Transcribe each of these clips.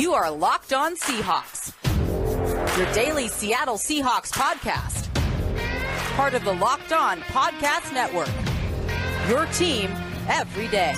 You are Locked On Seahawks, your daily Seattle Seahawks podcast. Part of the Locked On Podcast Network. Your team every day.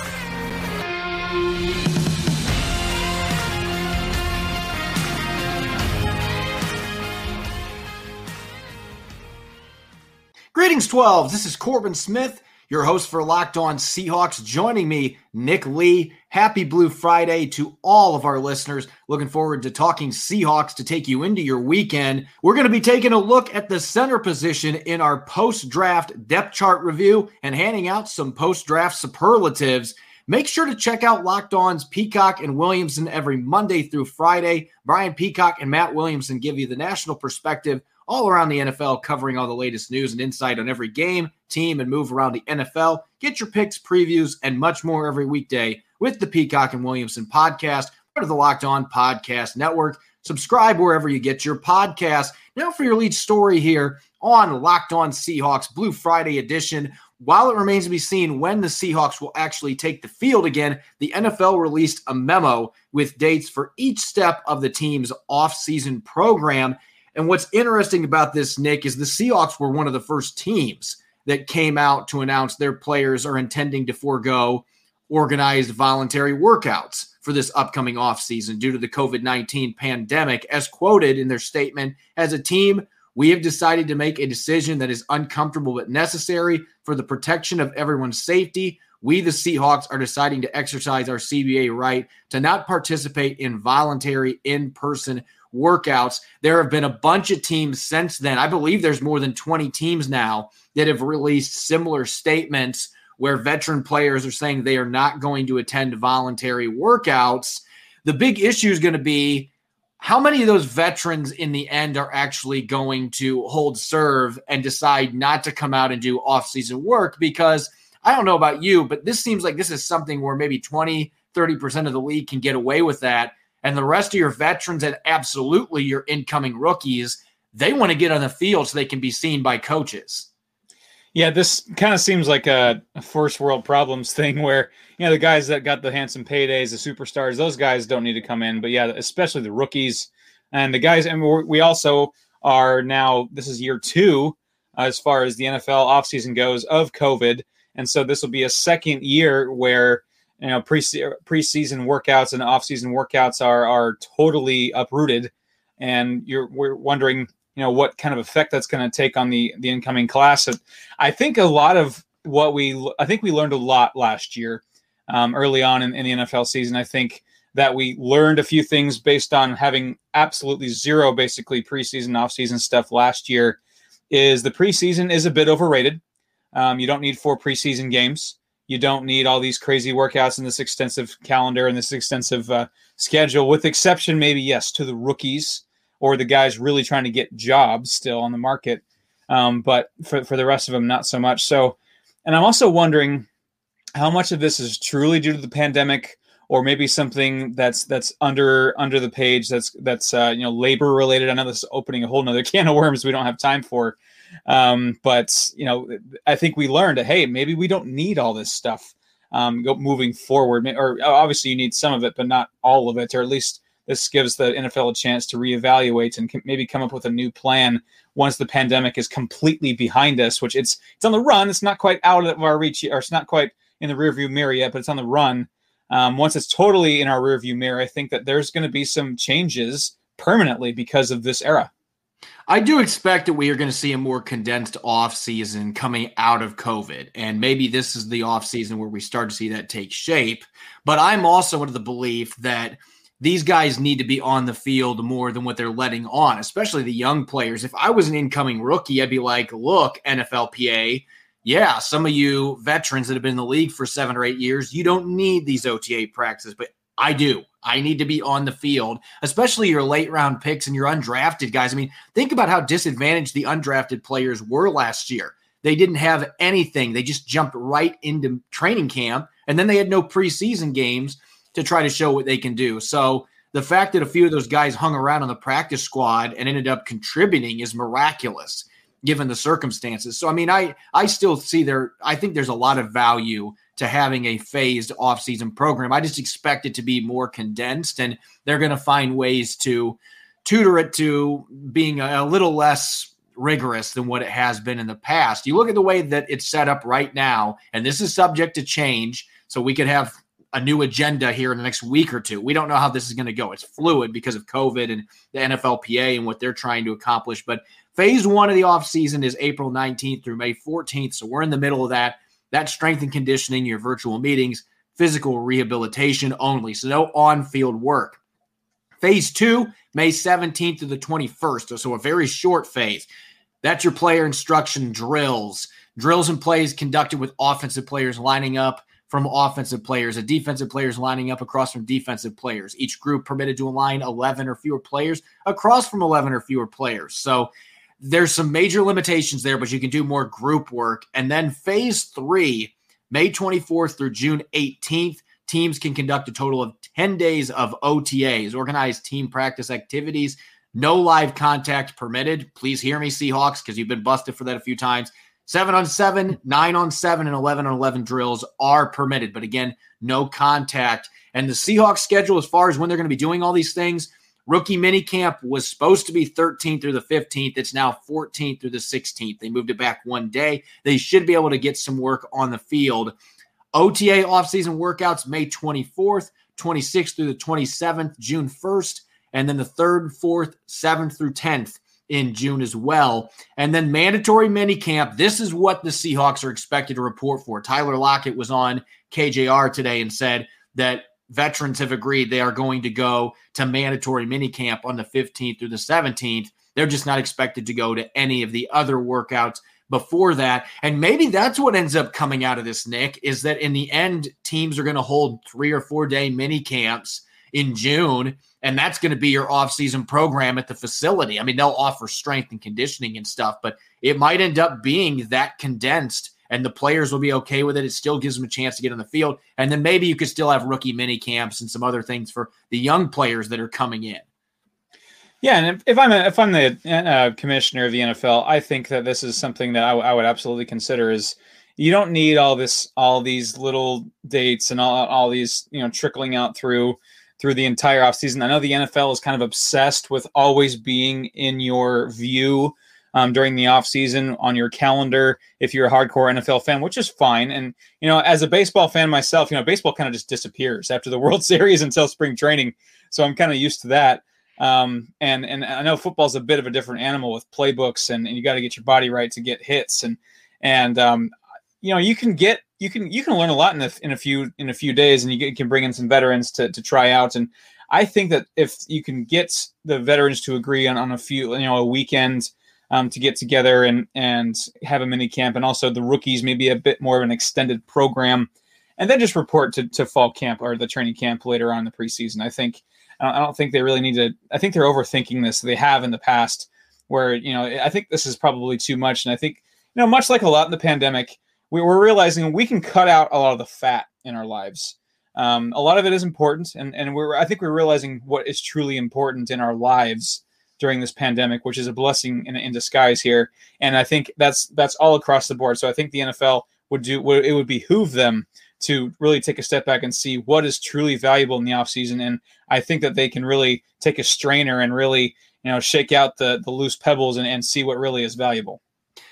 Greetings, 12. This is Corbin Smith, your host for Locked On Seahawks. Joining me, Nick Lee. Happy Blue Friday to all of our listeners. Looking forward to talking Seahawks to take you into your weekend. We're going to be taking a look at the center position in our post draft depth chart review and handing out some post draft superlatives. Make sure to check out Locked On's Peacock and Williamson every Monday through Friday. Brian Peacock and Matt Williamson give you the national perspective all around the NFL, covering all the latest news and insight on every game, team, and move around the NFL. Get your picks, previews, and much more every weekday with the Peacock and Williamson podcast, part of the Locked On Podcast Network. Subscribe wherever you get your podcast. Now for your lead story here on Locked On Seahawks Blue Friday edition. While it remains to be seen when the Seahawks will actually take the field again, the NFL released a memo with dates for each step of the team's offseason program. And what's interesting about this, Nick, is the Seahawks were one of the first teams that came out to announce their players are intending to forego organized voluntary workouts for this upcoming offseason due to the COVID 19 pandemic. As quoted in their statement, as a team, we have decided to make a decision that is uncomfortable but necessary for the protection of everyone's safety. We, the Seahawks, are deciding to exercise our CBA right to not participate in voluntary in person workouts. There have been a bunch of teams since then. I believe there's more than 20 teams now that have released similar statements where veteran players are saying they are not going to attend voluntary workouts. The big issue is going to be how many of those veterans in the end are actually going to hold serve and decide not to come out and do off-season work because I don't know about you, but this seems like this is something where maybe 20, 30% of the league can get away with that and the rest of your veterans and absolutely your incoming rookies, they want to get on the field so they can be seen by coaches. Yeah, this kind of seems like a, first world problems thing where, you know, the guys that got the handsome paydays, the superstars, those guys don't need to come in. But yeah, especially the rookies and the guys. And we also are now, this is year two as far as the NFL offseason goes of COVID. And so this will be a second year where you know pre preseason workouts and offseason workouts are are totally uprooted, and you're we're wondering you know what kind of effect that's going to take on the the incoming class. And I think a lot of what we I think we learned a lot last year, um, early on in, in the NFL season. I think that we learned a few things based on having absolutely zero basically preseason offseason stuff last year. Is the preseason is a bit overrated. Um, you don't need four preseason games. You don't need all these crazy workouts in this extensive calendar and this extensive uh, schedule, with exception maybe yes to the rookies or the guys really trying to get jobs still on the market. Um, but for for the rest of them, not so much. So, and I'm also wondering how much of this is truly due to the pandemic or maybe something that's that's under under the page that's that's uh, you know labor related. I know this is opening a whole nother can of worms we don't have time for. Um, but you know, I think we learned that hey, maybe we don't need all this stuff um, moving forward. Or obviously, you need some of it, but not all of it. Or at least this gives the NFL a chance to reevaluate and maybe come up with a new plan once the pandemic is completely behind us. Which it's it's on the run. It's not quite out of our reach, or it's not quite in the rearview mirror yet, but it's on the run. Um, once it's totally in our rearview mirror, I think that there's going to be some changes permanently because of this era. I do expect that we are going to see a more condensed off season coming out of COVID. And maybe this is the off season where we start to see that take shape. But I'm also under the belief that these guys need to be on the field more than what they're letting on, especially the young players. If I was an incoming rookie, I'd be like, look, NFLPA, yeah, some of you veterans that have been in the league for seven or eight years, you don't need these OTA practices, but I do. I need to be on the field, especially your late round picks and your undrafted guys. I mean, think about how disadvantaged the undrafted players were last year. They didn't have anything. They just jumped right into training camp, and then they had no preseason games to try to show what they can do. So the fact that a few of those guys hung around on the practice squad and ended up contributing is miraculous given the circumstances. So I mean, I I still see there I think there's a lot of value to having a phased offseason program. I just expect it to be more condensed, and they're going to find ways to tutor it to being a, a little less rigorous than what it has been in the past. You look at the way that it's set up right now, and this is subject to change. So we could have a new agenda here in the next week or two. We don't know how this is going to go. It's fluid because of COVID and the NFLPA and what they're trying to accomplish. But phase one of the offseason is April 19th through May 14th. So we're in the middle of that. That strength and conditioning, your virtual meetings, physical rehabilitation only. So no on field work. Phase two, May 17th to the 21st. So a very short phase. That's your player instruction drills. Drills and plays conducted with offensive players lining up from offensive players, and defensive players lining up across from defensive players. Each group permitted to align 11 or fewer players across from 11 or fewer players. So there's some major limitations there, but you can do more group work. And then phase three, May 24th through June 18th, teams can conduct a total of 10 days of OTAs, organized team practice activities. No live contact permitted. Please hear me, Seahawks, because you've been busted for that a few times. Seven on seven, nine on seven, and 11 on 11 drills are permitted. But again, no contact. And the Seahawks schedule, as far as when they're going to be doing all these things, rookie minicamp was supposed to be 13th through the 15th. It's now 14th through the 16th. They moved it back one day. They should be able to get some work on the field. OTA offseason workouts May 24th, 26th through the 27th, June 1st, and then the 3rd, 4th, 7th through 10th in June as well. And then mandatory mini camp. This is what the Seahawks are expected to report for. Tyler Lockett was on KJR today and said that veterans have agreed they are going to go to mandatory mini camp on the 15th through the 17th. They're just not expected to go to any of the other workouts before that. And maybe that's what ends up coming out of this, Nick, is that in the end, teams are going to hold three or four day mini camps in June and that's going to be your off-season program at the facility. I mean, they'll offer strength and conditioning and stuff, but it might end up being that condensed and the players will be okay with it. It still gives them a chance to get on the field. And then maybe you could still have rookie mini camps and some other things for the young players that are coming in. Yeah, and if, if I'm a, if I'm the uh, commissioner of the NFL, I think that this is something that I, w- I would absolutely consider. Is you don't need all this all these little dates and all all these you know trickling out through through the entire offseason. I know the NFL is kind of obsessed with always being in your view um, during the offseason on your calendar if you're a hardcore NFL fan, which is fine. And, you know, as a baseball fan myself, you know, baseball kind of just disappears after the World Series until spring training. So I'm kind of used to that. Um, and and I know football's a bit of a different animal with playbooks and, and you got to get your body right to get hits and and um, you know you can get you can you can learn a lot in a, in a few in a few days, and you, get, can bring in some veterans to to try out. And I think that if you can get the veterans to agree on, on a few, you know, a weekend um, to get together and and have a mini camp, and also the rookies maybe a bit more of an extended program, and then just report to, to fall camp or the training camp later on in the preseason. I think I don't think they really need to. I think they're overthinking this. They have in the past, where you know I think this is probably too much, and I think you know much like a lot in the pandemic we are realizing we can cut out a lot of the fat in our lives. Um, a lot of it is important, and and we're I think we're realizing what is truly important in our lives during this pandemic, which is a blessing in, in disguise here. And I think that's that's all across the board. So I think the NFL would do would, it would behoove them to really take a step back and see what is truly valuable in the offseason. And I think that they can really take a strainer and really, you know, shake out the the loose pebbles and, and see what really is valuable.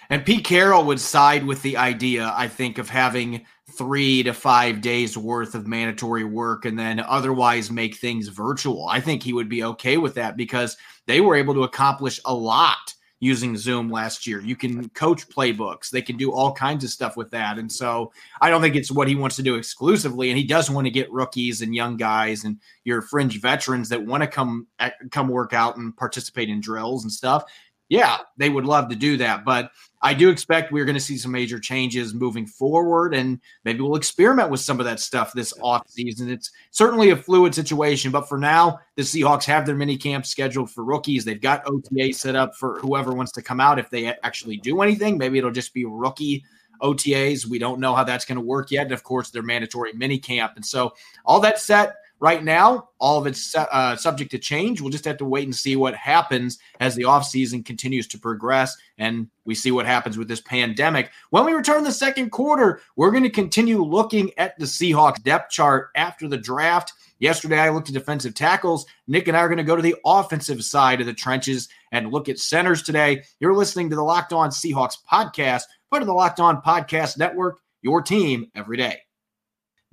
And Pete Carroll would side with the idea, I think, of having three to five days worth of mandatory work and then otherwise make things virtual. I think he would be okay with that because they were able to accomplish a lot using Zoom last year. You can coach playbooks, they can do all kinds of stuff with that. And so I don't think it's what he wants to do exclusively. And he does want to get rookies and young guys and your fringe veterans that want to come eh, come work out and participate in drills and stuff yeah, they would love to do that. But I do expect we're going to see some major changes moving forward, and maybe we'll experiment with some of that stuff this off season. It's certainly a fluid situation, but for now, the Seahawks have their mini camp scheduled for rookies. They've got OTA set up for whoever wants to come out. If they actually do anything, maybe it'll just be rookie OTAs. We don't know how that's going to work yet. And of course, their mandatory mini camp. And so all that set, right now, all of it's uh, subject to change. We'll just have to wait and see what happens as the offseason continues to progress and we see what happens with this pandemic. When we return the second quarter, we're going to continue looking at the Seahawks depth chart after the draft. Yesterday, I looked at defensive tackles. Nick and I are going to go to the offensive side of the trenches and look at centers today. You're listening to the Locked On Seahawks podcast, part of the Locked On Podcast Network, your team every day.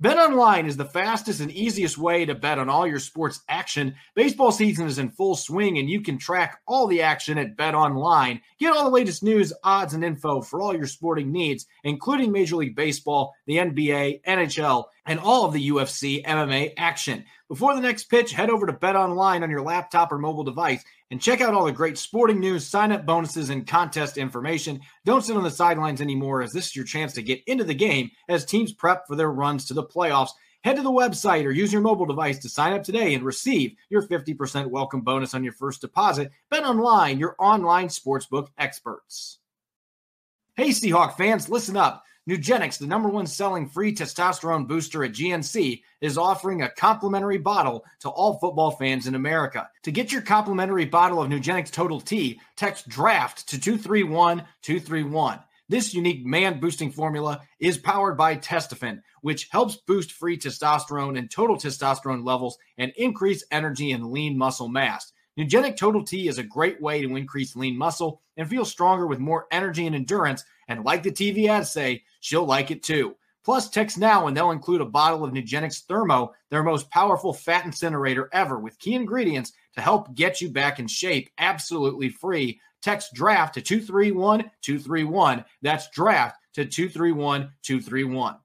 Bet online is the fastest and easiest way to bet on all your sports action. Baseball season is in full swing and you can track all the action at Bet online. Get all the latest news, odds, and info for all your sporting needs, including Major League Baseball, the NBA, NHL, and all of the UFC MMA action. Before the next pitch, head over to Bet online on your laptop or mobile device and check out all the great sporting news, sign up bonuses, and contest information. Don't sit on the sidelines anymore, as this is your chance to get into the game as teams prep for their runs to the playoffs. Head to the website or use your mobile device to sign up today and receive your 50% welcome bonus on your first deposit. Bet online, your online sportsbook experts. Hey, Seahawk fans, listen up. Nugenix, the number one selling free testosterone booster at GNC, is offering a complimentary bottle to all football fans in America. To get your complimentary bottle of Nugenix Total T, text DRAFT to 231 231. This unique man boosting formula is powered by Testofen, which helps boost free testosterone and total testosterone levels and increase energy and lean muscle mass. Nugenix Total T is a great way to increase lean muscle and feel stronger with more energy and endurance. And like the TV ads say, she'll like it too. Plus, text now and they'll include a bottle of Nugenix Thermo, their most powerful fat incinerator ever, with key ingredients to help get you back in shape absolutely free. Text draft to 231 231. That's draft to 231 231.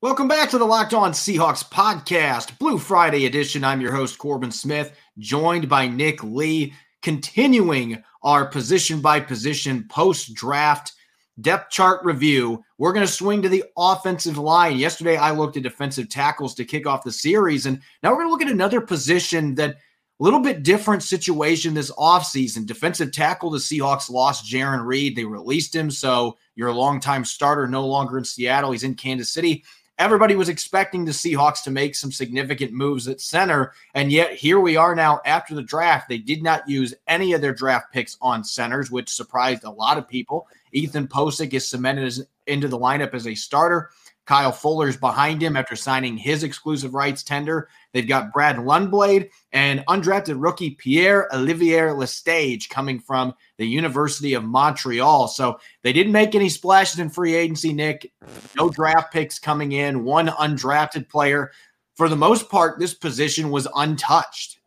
Welcome back to the Locked On Seahawks podcast, Blue Friday edition. I'm your host, Corbin Smith, joined by Nick Lee, continuing our position by position post draft depth chart review. We're going to swing to the offensive line. Yesterday, I looked at defensive tackles to kick off the series, and now we're going to look at another position that a little bit different situation this offseason. Defensive tackle, the Seahawks lost Jarran Reed. They released him, so you're your longtime starter no longer in Seattle. He's in Kansas City everybody was expecting the Seahawks to make some significant moves at center. And yet here we are now after the draft. They did not use any of their draft picks on centers, which surprised a lot of people. Ethan Pocic is cemented as, into the lineup as a starter. Kyle Fuller's behind him after signing his exclusive rights tender. They've got Brad Lundblade and undrafted rookie Pierre Olivier Lestage coming from the University of Montreal. So they didn't make any splashes in free agency, Nick. No draft picks coming in, one undrafted player. For the most part, this position was untouched.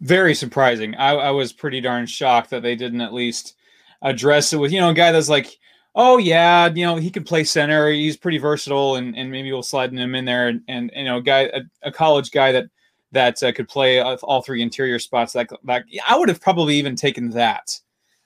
Very surprising. I, I was pretty darn shocked that they didn't at least address it with, you know, a guy that's like – oh yeah, you know he can play center. He's pretty versatile, and, and maybe we'll slide him in there. And, and you know, a guy, a, a college guy that that uh, could play all three interior spots. Like like I would have probably even taken that,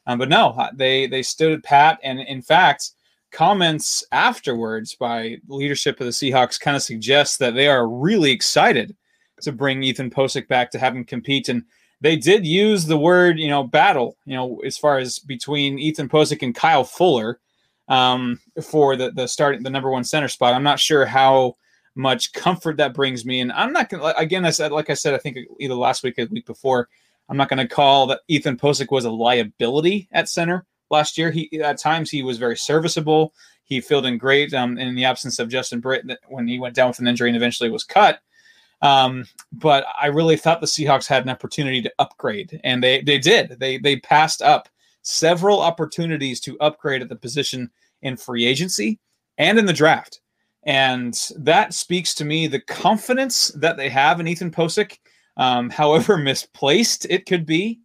um, but no, uh, they they stood pat. And in fact, comments afterwards by leadership of the Seahawks kind of suggest that they are really excited to bring Ethan Pocic back to have him compete and they did use the word, you know, battle, you know, as far as between Ethan Pocic and Kyle Fuller um, for the the starting the number one center spot. I'm not sure how much comfort that brings me, and I'm not gonna again. I said like I said, I think either last week or the week before. I'm not going to call that Ethan Pocic was a liability at center last year. He at times he was very serviceable. He filled in great um, in the absence of Justin Britt when he went down with an injury and eventually was cut. Um, but I really thought the Seahawks had an opportunity to upgrade, and they they did. They they passed up several opportunities to upgrade at the position in free agency and in the draft. And that speaks to me the confidence that they have in Ethan Pocic, um, however misplaced it could be,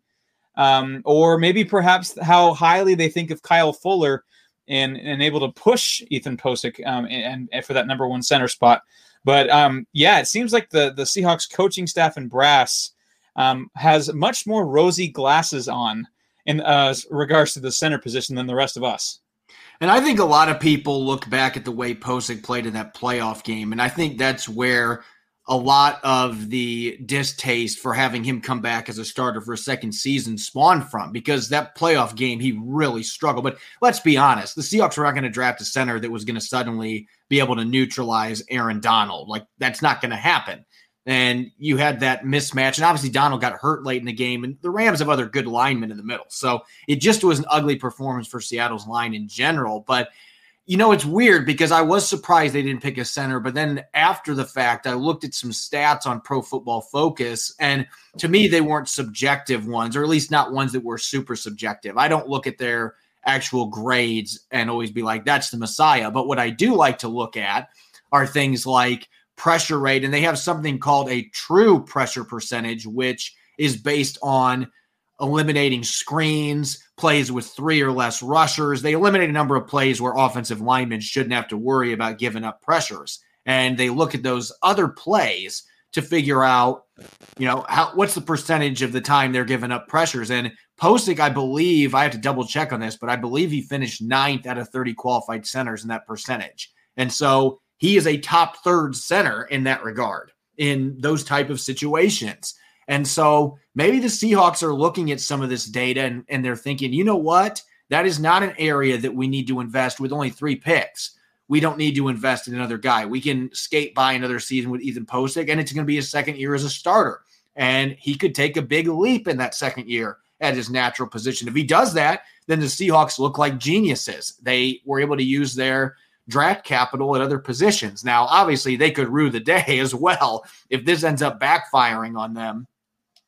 um, or maybe perhaps how highly they think of Kyle Fuller and, and able to push Ethan Pocic um, and, and, for that number one center spot. But um, yeah, it seems like the the Seahawks coaching staff and brass um, has much more rosy glasses on in uh, regards to the center position than the rest of us. And I think a lot of people look back at the way Pocic played in that playoff game, and I think that's where a lot of the distaste for having him come back as a starter for a second season spawned from because that playoff game he really struggled. But let's be honest, the Seahawks were not going to draft a center that was going to suddenly be able to neutralize Aaron Donald. Like that's not going to happen. And you had that mismatch. And obviously, Donald got hurt late in the game, and the Rams have other good linemen in the middle. So it just was an ugly performance for Seattle's line in general. But you know, it's weird because I was surprised they didn't pick a center, but then after the fact, I looked at some stats on Pro Football Focus, and to me, they weren't subjective ones, or at least not ones that were super subjective. I don't look at their actual grades and always be like, that's the Messiah. But what I do like to look at are things like pressure rate, and they have something called a true pressure percentage, which is based on eliminating screens, plays with three or less rushers. They eliminate a number of plays where offensive linemen shouldn't have to worry about giving up pressures. And they look at those other plays to figure out, you know, how what's the percentage of the time they're giving up pressures. And Pocic, I believe, I have to double check on this, but I believe he finished ninth out of 30 qualified centers in that percentage. And so he is a top third center in that regard in those type of situations. And so maybe the Seahawks are looking at some of this data and, and they're thinking, you know what? That is not an area that we need to invest with only three picks. We don't need to invest in another guy. We can skate by another season with Ethan Pocic, and it's going to be his second year as a starter. And he could take a big leap in that second year at his natural position. If he does that, then the Seahawks look like geniuses. They were able to use their draft capital at other positions. Now, obviously, they could rue the day as well if this ends up backfiring on them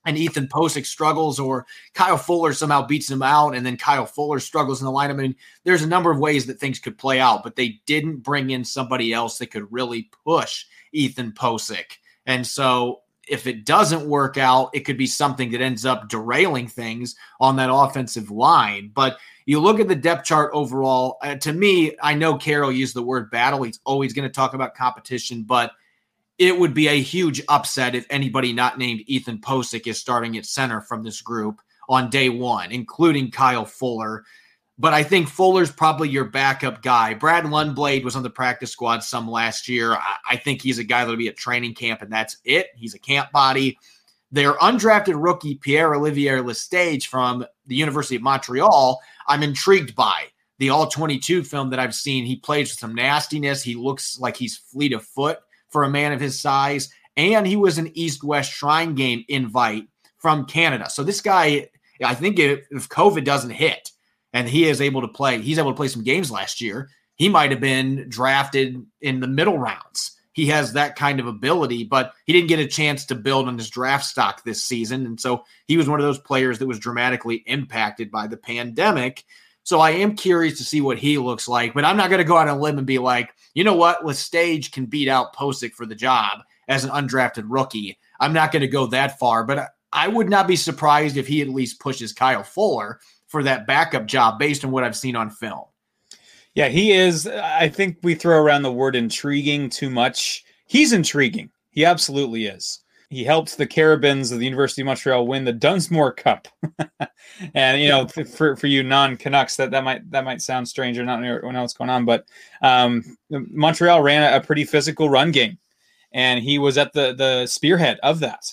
and Ethan Pocic struggles or Kyle Fuller somehow beats him out and then Kyle Fuller struggles in the lineup. I mean, there's a number of ways that things could play out, but they didn't bring in somebody else that could really push Ethan Pocic. And so if it doesn't work out, it could be something that ends up derailing things on that offensive line. But you look at the depth chart overall, uh, to me, I know Carroll used the word battle. He's always going to talk about competition, but it would be a huge upset if anybody not named Ethan Pocic is starting at center from this group on day one, including Kyle Fuller. But I think Fuller's probably your backup guy. Brad Lundblade was on the practice squad some last year. I, I think he's a guy that'll be at training camp, and that's it. He's a camp body. Their undrafted rookie, Pierre Olivier Lestage from the University of Montreal, I'm intrigued by. The all 22 film that I've seen, he plays with some nastiness. He looks like he's fleet of foot for a man of his size. And he was an East West Shrine Game invite from Canada. So this guy, I think if, if COVID doesn't hit and he is able to play, he's able to play some games last year. He might have been drafted in the middle rounds. He has that kind of ability, but he didn't get a chance to build on his draft stock this season. And so he was one of those players that was dramatically impacted by the pandemic. So I am curious to see what he looks like, but I'm not going to go out on a limb and be like, you know what, Lestage can beat out Pocic for the job as an undrafted rookie. I'm not going to go that far, but I would not be surprised if he at least pushes Kyle Fuller for that backup job based on what I've seen on film. Yeah, he is. I think we throw around the word intriguing too much. He's intriguing. He absolutely is he helped the Carabins of the University of Montreal win the Dunsmore Cup. and you know, for, for you non Canucks, that, that might that might sound strange or not know what's going on, but um, Montreal ran a, a, pretty physical run game, and he was at the the spearhead of that.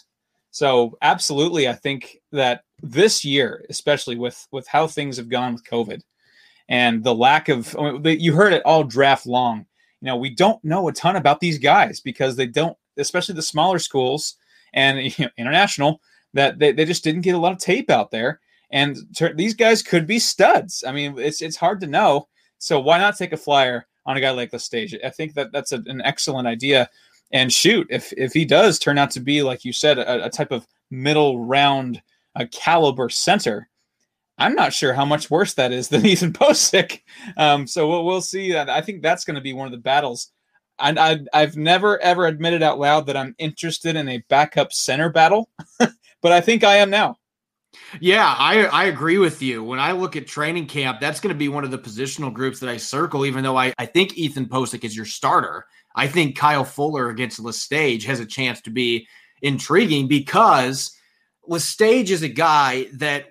So absolutely, I think that this year, especially with with how things have gone with COVID and the lack of, I mean, you heard it all draft long. You know, we don't know a ton about these guys because they don't, especially the smaller schools and you know, international that they, they just didn't get a lot of tape out there. And ter- these guys could be studs. I mean, it's it's hard to know. So why not take a flyer on a guy like Lestage? I think that that's a, an excellent idea. And shoot, if if he does turn out to be like you said, a, a type of middle round, a caliber center, I'm not sure how much worse that is than Ethan Pocic. Um, so we'll, we'll see. I think that's going to be one of the battles and I, I've never ever admitted out loud that I'm interested in a backup center battle, but I think I am now. Yeah, I, I agree with you. When I look at training camp, that's going to be one of the positional groups that I circle, even though I, I think Ethan Pocic is your starter. I think Kyle Fuller against Lestage has a chance to be intriguing because Lestage is a guy that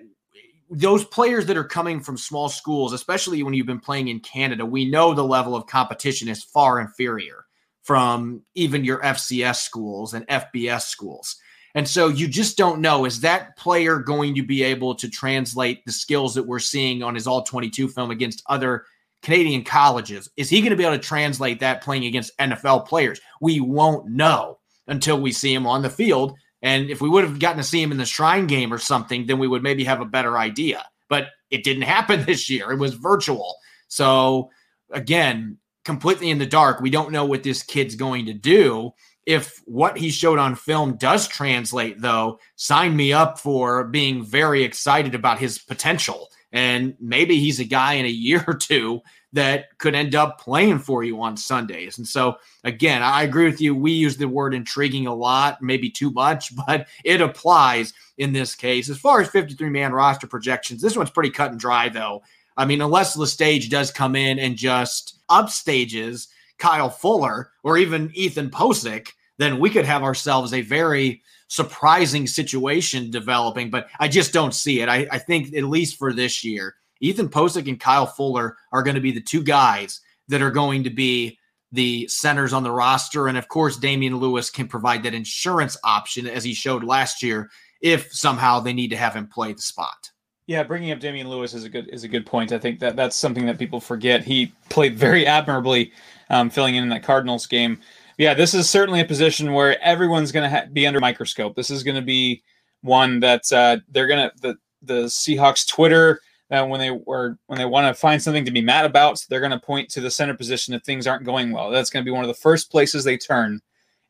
those players that are coming from small schools, especially when you've been playing in Canada, we know the level of competition is far inferior from even your FCS schools and FBS schools. And so you just don't know is that player going to be able to translate the skills that we're seeing on his all 22 film against other Canadian colleges. Is he going to be able to translate that playing against NFL players? We won't know until we see him on the field. And if we would have gotten to see him in the Shrine game or something, then we would maybe have a better idea. But it didn't happen this year. It was virtual. So again, completely in the dark. We don't know what this kid's going to do. If what he showed on film does translate, though, sign me up for being very excited about his potential. And maybe he's a guy in a year or two that could end up playing for you on Sundays. And so, again, I agree with you. We use the word intriguing a lot, maybe too much, but it applies in this case. As far as 53 man roster projections, this one's pretty cut and dry, though. I mean, unless Lestage does come in and just upstages Kyle Fuller or even Ethan Pocic, then we could have ourselves a very surprising situation developing. But I just don't see it. I, I think, at least for this year, Ethan Pocic and Kyle Fuller are going to be the two guys that are going to be the centers on the roster. And of course, Damian Lewis can provide that insurance option as he showed last year if somehow they need to have him play the spot. Yeah, bringing up Damian Lewis is a good is a good point. I think that that's something that people forget. He played very admirably, um, filling in in that Cardinals game. Yeah, this is certainly a position where everyone's going to ha- be under microscope. This is going to be one that uh, they're going to the the Seahawks Twitter uh, when they were when they want to find something to be mad about, they're going to point to the center position if things aren't going well. That's going to be one of the first places they turn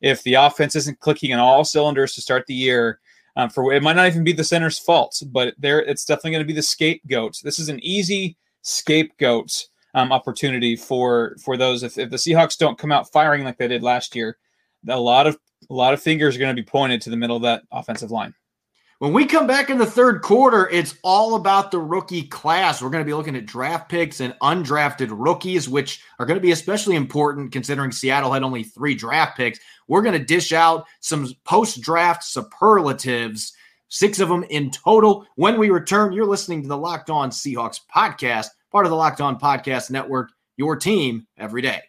if the offense isn't clicking in all cylinders to start the year um, for it might not even be the center's fault, but there it's definitely going to be the scapegoat. This is an easy scapegoat um, opportunity for for those. If, if the Seahawks don't come out firing like they did last year, a lot of a lot of fingers are going to be pointed to the middle of that offensive line. When we come back in the third quarter, it's all about the rookie class. We're going to be looking at draft picks and undrafted rookies, which are going to be especially important considering Seattle had only three draft picks. We're going to dish out some post draft superlatives, six of them in total. When we return, you're listening to the Locked On Seahawks podcast, part of the Locked On Podcast Network, your team every day.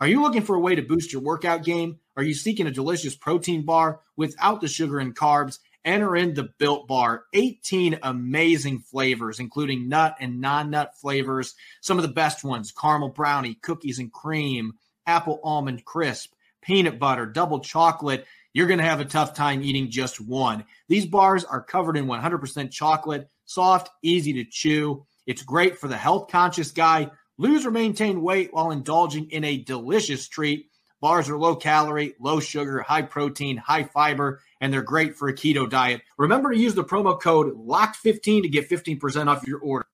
Are you looking for a way to boost your workout game? Are you seeking a delicious protein bar without the sugar and carbs? Enter in the Built Bar. 18 amazing flavors, including nut and non nut flavors. Some of the best ones caramel brownie, cookies and cream, apple almond crisp, peanut butter, double chocolate. You're going to have a tough time eating just one. These bars are covered in 100% chocolate, soft, easy to chew. It's great for the health conscious guy. Lose or maintain weight while indulging in a delicious treat. Bars are low calorie, low sugar, high protein, high fiber, and they're great for a keto diet. Remember to use the promo code LOCKED15 to get 15% off your order.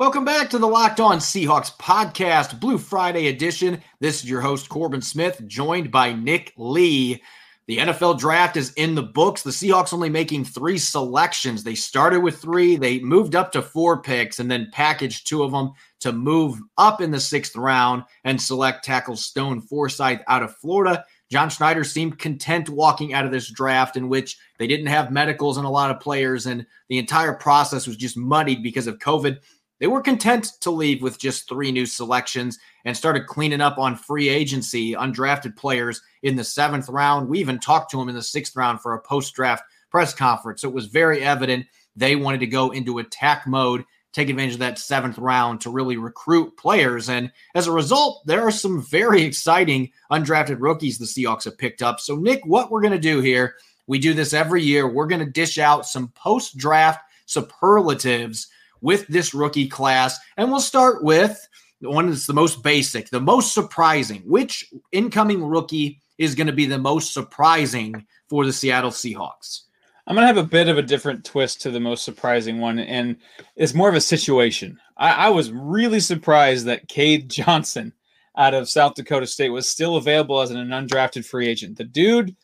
Welcome back to the Locked On Seahawks podcast, Blue Friday edition. This is your host, Corbin Smith, joined by Nick Lee. The NFL draft is in the books. The Seahawks only making three selections. They started with three, they moved up to four picks, and then packaged two of them to move up in the sixth round and select tackle Stone Forsythe out of Florida. John Schneider seemed content walking out of this draft in which they didn't have medicals and a lot of players, and the entire process was just muddied because of COVID. They were content to leave with just three new selections and started cleaning up on free agency, undrafted players in the seventh round. We even talked to him in the sixth round for a post draft press conference. So it was very evident they wanted to go into attack mode, take advantage of that seventh round to really recruit players. And as a result, there are some very exciting undrafted rookies the Seahawks have picked up. So, Nick, what we're going to do here, we do this every year. We're going to dish out some post draft superlatives with this rookie class. And we'll start with the one that's the most basic, the most surprising. Which incoming rookie is going to be the most surprising for the Seattle Seahawks? I'm going to have a bit of a different twist to the most surprising one, and it's more of a situation. I, I was really surprised that Cade Johnson out of South Dakota State was still available as an undrafted free agent. The dude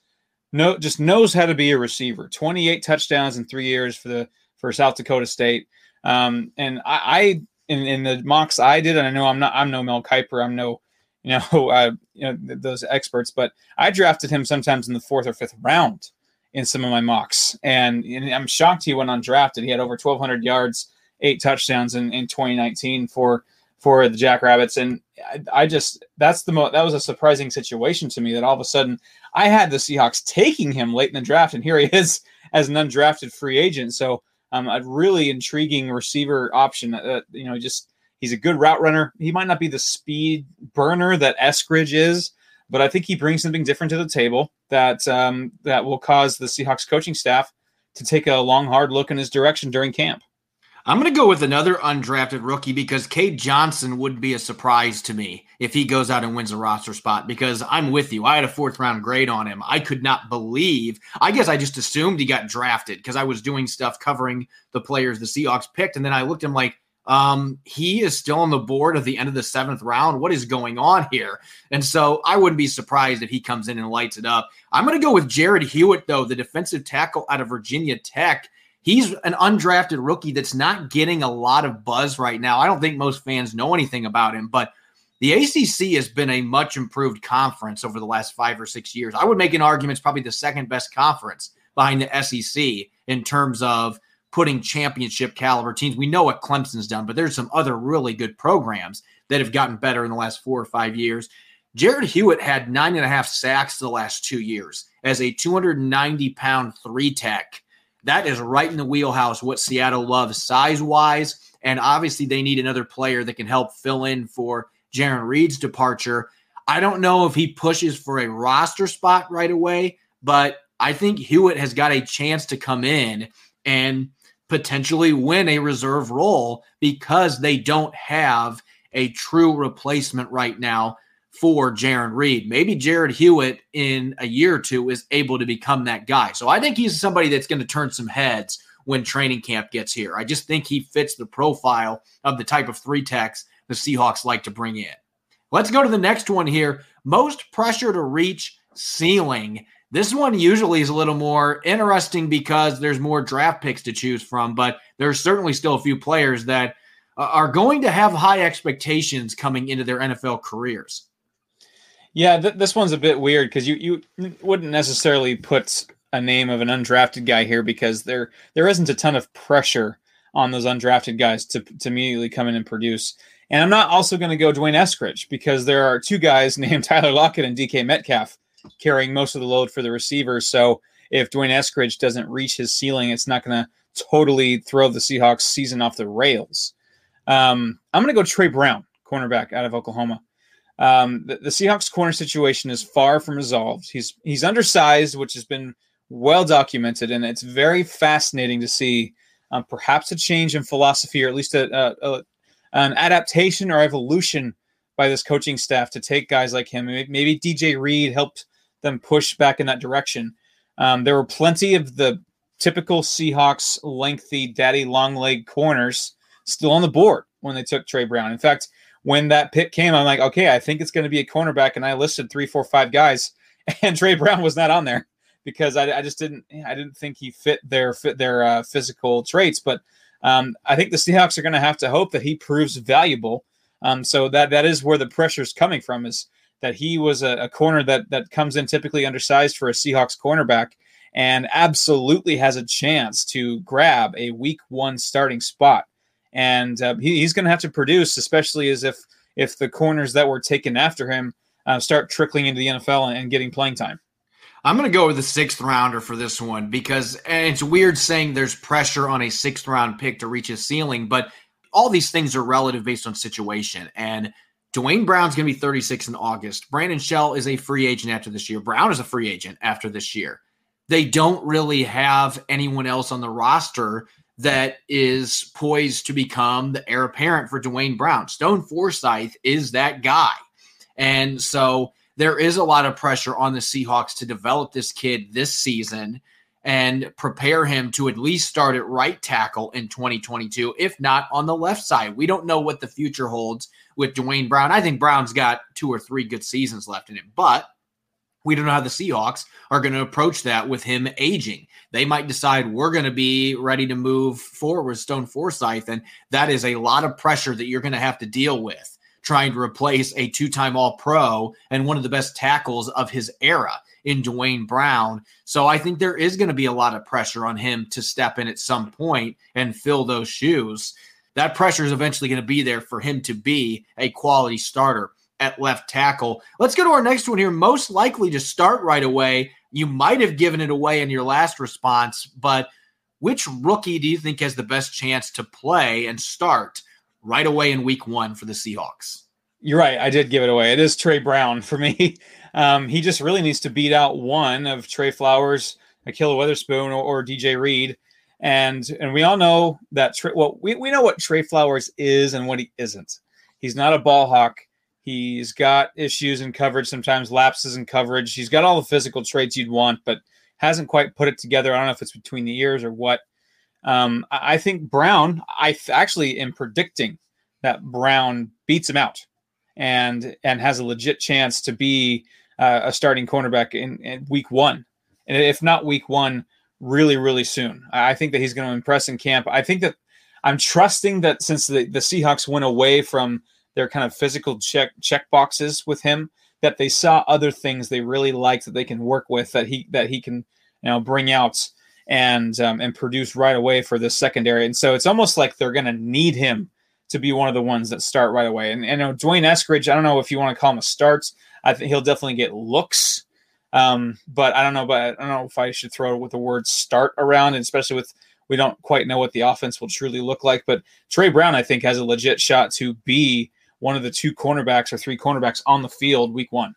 no, just knows how to be a receiver. 28 touchdowns in three years for the for South Dakota State. Um, and I, I in, in, the mocks I did, and I know I'm not I'm no Mel Kiper, I'm no you know uh, you know those experts, but I drafted him sometimes in the fourth or fifth round in some of my mocks, and, and I'm shocked he went undrafted. He had over 1,200 yards, eight touchdowns in, in 2019 for for the Jackrabbits, and I, I just that's the most that was a surprising situation to me that all of a sudden I had the Seahawks taking him late in the draft, and here he is as an undrafted free agent. So um, a really intriguing receiver option. Uh, you know, just He's a good route runner. He might not be the speed burner that Eskridge is, but I think he brings something different to the table that um, that will cause the Seahawks coaching staff to take a long, hard look in his direction during camp. I'm going to go with another undrafted rookie because Cade Johnson would be a surprise to me if he goes out and wins a roster spot because I'm with you. I had a fourth round grade on him. I could not believe, I guess I just assumed he got drafted because I was doing stuff covering the players the Seahawks picked. And then I looked at him like, um, he is still on the board at the end of the seventh round. What is going on here? And so I wouldn't be surprised if he comes in and lights it up. I'm going to go with Jarrod Hewitt, though, the defensive tackle out of Virginia Tech. He's an undrafted rookie that's not getting a lot of buzz right now. I don't think most fans know anything about him, but the ACC has been a much improved conference over the last five or six years. I would make an argument it's probably the second best conference behind the SEC in terms of putting championship caliber teams. We know what Clemson's done, but there's some other really good programs that have gotten better in the last four or five years. Jarrod Hewitt had nine and a half sacks the last two years as a 290 pound three tech. That is right in the wheelhouse, what Seattle loves size wise. And obviously, they need another player that can help fill in for Jarran Reed's departure. I don't know if he pushes for a roster spot right away, but I think Hewitt has got a chance to come in and potentially win a reserve role because they don't have a true replacement right now for Jarran Reed. Maybe Jarrod Hewitt in a year or two is able to become that guy. So I think he's somebody that's going to turn some heads when training camp gets here. I just think he fits the profile of the type of three techs the Seahawks like to bring in. Let's go to the next one here. Most pressure to reach ceiling. This one usually is a little more interesting because there's more draft picks to choose from, but there's certainly still a few players that uh, are going to have high expectations coming into their NFL careers. Yeah, th- this one's a bit weird because you you wouldn't necessarily put a name of an undrafted guy here because there there isn't a ton of pressure on those undrafted guys to to immediately come in and produce. And I'm not also going to go D'Wayne Eskridge because there are two guys named Tyler Lockett and DK Metcalf carrying most of the load for the receivers. So if D'Wayne Eskridge doesn't reach his ceiling, it's not going to totally throw the Seahawks season off the rails. Um, I'm going to go Tre Brown, cornerback out of Oklahoma. Um, the, the, Seahawks corner situation is far from resolved. He's he's undersized, which has been well documented, and it's very fascinating to see um, perhaps a change in philosophy, or at least a, a, a, an adaptation or evolution by this coaching staff to take guys like him. Maybe DJ Reed helped them push back in that direction. Um, there were plenty of the typical Seahawks lengthy daddy long leg corners still on the board when they took Tre Brown. In fact, when that pick came, I'm like, okay, I think it's going to be a cornerback, and I listed three, four, five guys, and Tre Brown was not on there because I, I just didn't I didn't think he fit their fit their uh, physical traits. But um, I think the Seahawks are going to have to hope that he proves valuable. Um, so that that is where the pressure is coming from is that he was a, a, corner that that comes in typically undersized for a Seahawks cornerback and absolutely has a chance to grab a week one starting spot. And uh, he, he's going to have to produce, especially as if if the corners that were taken after him uh, start trickling into the NFL and, and getting playing time. I'm going to go with the sixth rounder for this one because it's weird saying there's pressure on a sixth round pick to reach a ceiling, but all these things are relative based on situation. And Duane Brown's going to be 36 in August. Brandon Shell is a free agent after this year. Brown is a free agent after this year. They don't really have anyone else on the roster that is poised to become the heir apparent for Duane Brown. Stone Forsythe is that guy. And so there is a lot of pressure on the Seahawks to develop this kid this season and prepare him to at least start at right tackle in 2022, if not on the left side. We don't know what the future holds with Duane Brown. I think Brown's got two or three good seasons left in him, but we don't know how the Seahawks are going to approach that with him aging. They might decide we're going to be ready to move forward with Stone Forsythe, and that is a lot of pressure that you're going to have to deal with trying to replace a two-time All-Pro and one of the best tackles of his era in Duane Brown. So I think there is going to be a lot of pressure on him to step in at some point and fill those shoes that pressure is eventually going to be there for him to be a quality starter at left tackle. Let's go to our next one here. Most likely to start right away. You might have given it away in your last response, but which rookie do you think has the best chance to play and start right away in week one for the Seahawks. You're right. I did give it away. It is Tre Brown for me. Um, he just really needs to beat out one of Tre Flowers, Ahkello Witherspoon, or, or, DJ Reed. And and we all know that well, we, we know what Tre Flowers is and what he isn't. He's not a ball hawk. He's got issues in coverage, sometimes lapses in coverage. He's got all the physical traits you'd want, but hasn't quite put it together. I don't know if it's between the ears or what. Um, I think Brown, I actually am predicting that Brown beats him out and and has a legit chance to be uh, a starting cornerback in, in, week one, and if not week one, really really soon. I think that he's going to impress in camp. I think that I'm trusting that since the, the Seahawks went away from their kind of physical check check boxes with him, that they saw other things they really liked that they can work with that he that he can you know bring out and um, and produce right away for the secondary. And so it's almost like they're going to need him to be one of the ones that start right away. And, and you know, D'Wayne Eskridge, I don't know if you want to call him a starts. I think he'll definitely get looks. Um, but I don't know, but I don't know if I should throw with the word start around, especially with we don't quite know what the offense will truly look like. But Tre Brown, I think, has a legit shot to be one of the two cornerbacks or three cornerbacks on the field week one.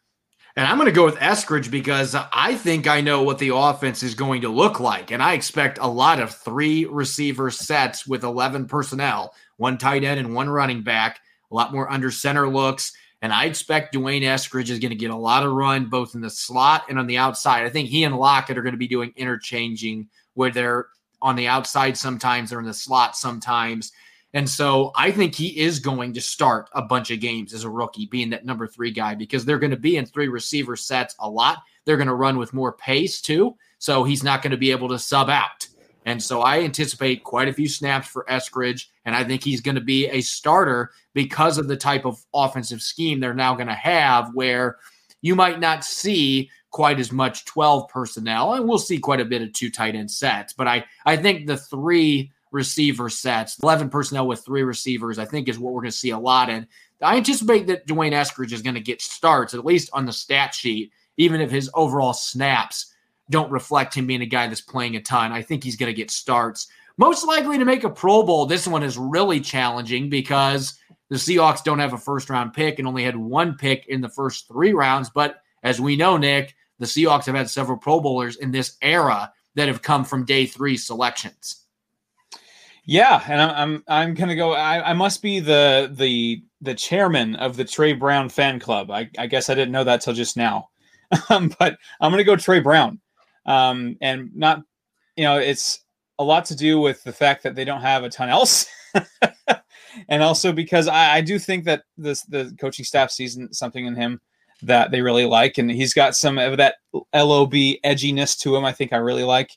And I'm going to go with Eskridge because I think I know what the offense is going to look like. And I expect a lot of three receiver sets with 11 personnel, one tight end and one running back, a lot more under center looks. And I expect D'Wayne Eskridge is going to get a lot of run both in the slot and on the outside. I think he and Lockett are going to be doing interchanging where they're on the outside sometimes, they're in the slot sometimes. And so I think he is going to start a bunch of games as a rookie, being that number three guy, because they're going to be in three receiver sets a lot. They're going to run with more pace too. So he's not going to be able to sub out. And so I anticipate quite a few snaps for Eskridge. And I think he's going to be a starter because of the type of offensive scheme they're now going to have, where you might not see quite as much 12 personnel. And we'll see quite a bit of two tight end sets. But I, I think the three receiver sets, 11 personnel with three receivers, I think is what we're going to see a lot. And I anticipate that D'Wayne Eskridge is going to get starts, at least on the stat sheet, even if his overall snaps don't reflect him being a guy that's playing a ton. I think he's going to get starts. Most likely to make a Pro Bowl. This one is really challenging because the Seahawks don't have a first round pick and only had one pick in the first three rounds. But as we know, Nick, the Seahawks have had several Pro Bowlers in this era that have come from day three selections. Yeah, and I'm I'm, I'm gonna go. I, I must be the the the chairman of the Tre Brown fan club. I, I guess I didn't know that till just now, um, but I'm gonna go Tre Brown, um, and not you know it's a lot to do with the fact that they don't have a ton else, and also because I, I do think that this the coaching staff sees something in him that they really like, and he's got some of that lob edginess to him. I think I really like.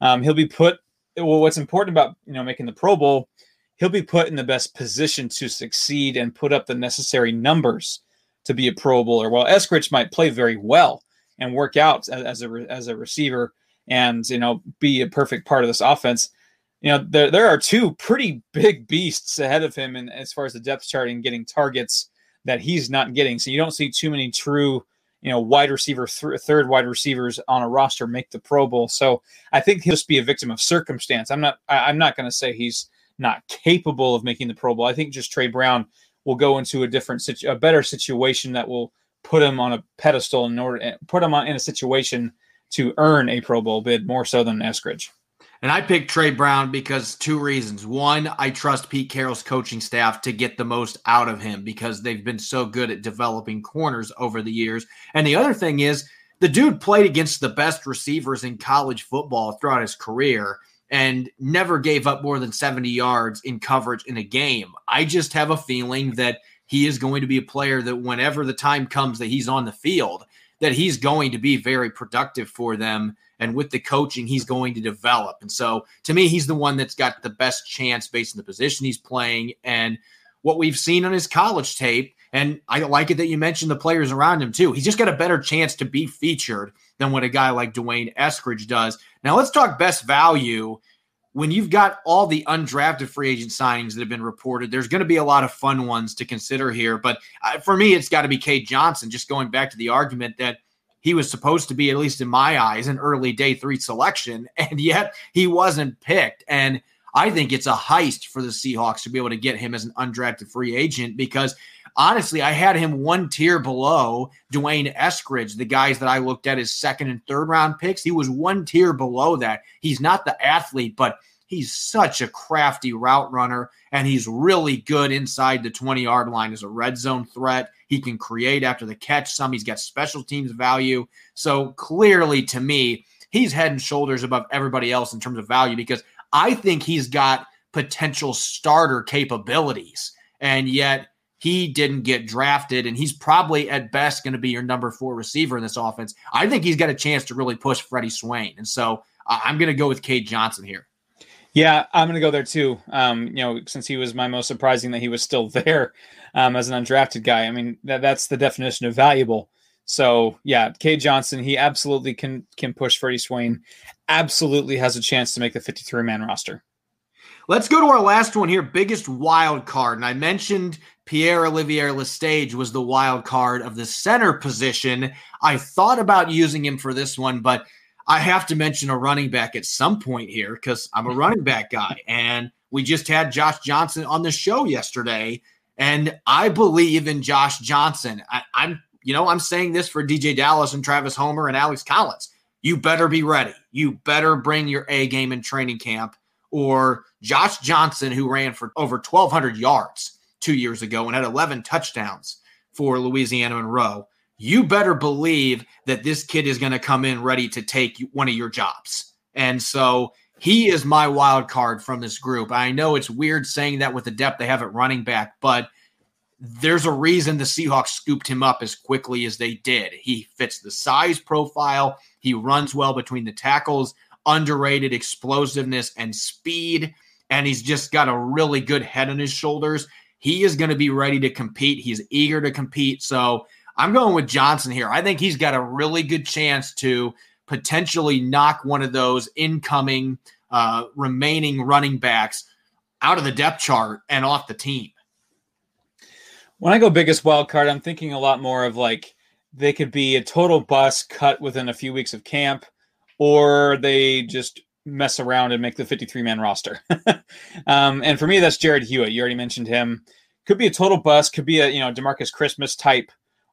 Um, he'll be put well, what's important about you know making the Pro Bowl, he'll be put in the best position to succeed and put up the necessary numbers to be a Pro Bowler. While Eskridge might play very well and work out as, a as a receiver and you know be a perfect part of this offense. You know there there are two pretty big beasts ahead of him, and as far as the depth chart and getting targets that he's not getting. So you don't see too many true you know, wide receiver, th- third wide receivers on a roster make the Pro Bowl. So I think he'll just be a victim of circumstance. I'm not. I, I'm not going to say he's not capable of making the Pro Bowl. I think just Tre Brown will go into a different, situ- a better situation that will put him on a pedestal in order, eh, put him on in a situation to earn a Pro Bowl bid more so than Eskridge. And I picked Tre Brown because two reasons. One, I trust Pete Carroll's coaching staff to get the most out of him because they've been so good at developing corners over the years. And the other thing is, the dude played against the best receivers in college football throughout his career and never gave up more than 70 yards in coverage in a game. I just have a feeling that he is going to be a player that whenever the time comes that he's on the field, that he's going to be very productive for them and with the coaching he's going to develop. And so to me, he's the one that's got the best chance based on the position he's playing and what we've seen on his college tape. And I like it that you mentioned the players around him too. He's just got a better chance to be featured than what a guy like D'Wayne Eskridge does. Now let's talk best value. When you've got all the undrafted free agent signings that have been reported, there's going to be a lot of fun ones to consider here. But uh, for me, it's got to be Cade Johnson. Just going back to the argument that he was supposed to be, at least in my eyes, an early day three selection, and yet he wasn't picked. And I think it's a heist for the Seahawks to be able to get him as an undrafted free agent because honestly, I had him one tier below D'Wayne Eskridge, the guys that I looked at as second and third round picks. He was one tier below that. He's not the athlete, but he's such a crafty route runner and he's really good inside the 20 yard line as a red zone threat. He can create after the catch some. He's got special teams value. So clearly, to me, he's head and shoulders above everybody else in terms of value because I think he's got potential starter capabilities. And yet, he didn't get drafted, and he's probably at best going to be your number four receiver in this offense. I think he's got a chance to really push Freddie Swain. And so I'm going to go with Cade Johnson here. Yeah, I'm going to go there too. Um, you know, since he was my most surprising that he was still there um, as an undrafted guy. I mean, that, that's the definition of valuable. So yeah, Cade Johnson, he absolutely can can push Freddie Swain. Absolutely has a chance to make the 53 man roster. Let's go to our last one here. Biggest wild card. And I mentioned Pierre Olivier Lestage was the wild card of the center position. I thought about using him for this one, but I have to mention a running back at some point here because I'm a running back guy. And we just had Josh Johnson on the show yesterday. And I believe in Josh Johnson. I, I'm, you know, I'm saying this for DeeJay Dallas and Travis Homer and Alex Collins. You better be ready. You better bring your A game in training camp or Josh Johnson, who ran for over 1,200 yards two years ago and had 11 touchdowns for Louisiana Monroe, you better believe that this kid is going to come in ready to take one of your jobs. And so he is my wild card from this group. I know it's weird saying that with the depth they have at running back, but there's a reason the Seahawks scooped him up as quickly as they did. He fits the size profile, he runs well between the tackles underrated explosiveness and speed. And he's just got a really good head on his shoulders. He is going to be ready to compete. He's eager to compete. So I'm going with Johnson here. I think he's got a really good chance to potentially knock one of those incoming uh, remaining running backs out of the depth chart and off the team. When I go biggest wild card, I'm thinking a lot more of like they could be a total bust cut within a few weeks of camp or they just mess around and make the 53 man roster. um, and for me, that's Jarrod Hewitt. You already mentioned him. Could be a total bust, could be a you know Demarcus Christmas type,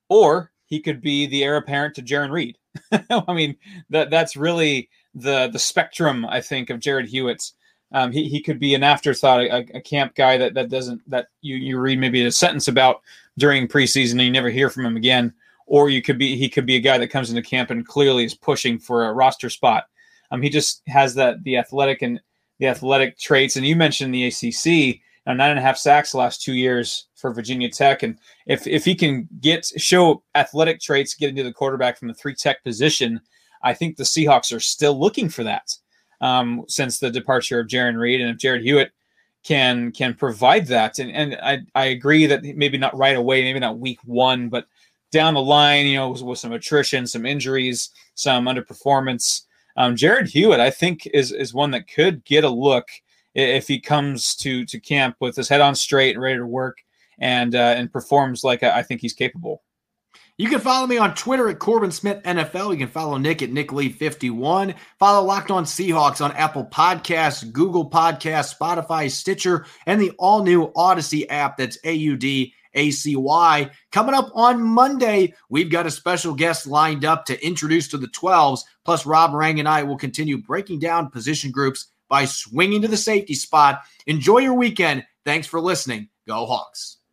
or he could be the heir apparent to Jarran Reed. I mean, that that's really the the spectrum I think of Jarrod Hewitt's. Um, he, he could be an afterthought, a, a, camp guy that that doesn't that you you read maybe a sentence about during preseason and you never hear from him again or you could be he could be a guy that comes into camp and clearly is pushing for a roster spot. Um, he just has that the athletic and the athletic traits. And you mentioned the ACC, nine and a half sacks the last two years for Virginia Tech, and if if he can get show athletic traits, get into the quarterback from the three tech position, I think the Seahawks are still looking for that um, since the departure of Jarran Reed, and if Jarrod Hewitt can can provide that, and and I I agree that maybe not right away, maybe not week one, but down the line, you know, with, with some attrition, some injuries, some underperformance. Um, Jarrod Hewitt, I think, is is one that could get a look if he comes to to camp with his head on straight and ready to work and uh, and performs like I think he's capable. You can follow me on Twitter at Corbin Smith NFL. You can follow Nick at Nick Lee 51. Follow Locked On Seahawks on Apple Podcasts, Google Podcasts, Spotify, Stitcher, and the all new Audacy app. That's A U D ACY. Coming up on Monday, we've got a special guest lined up to introduce to the 12s. Plus, Rob Rang and I will continue breaking down position groups by swinging to the safety spot. Enjoy your weekend. Thanks for listening. Go Hawks.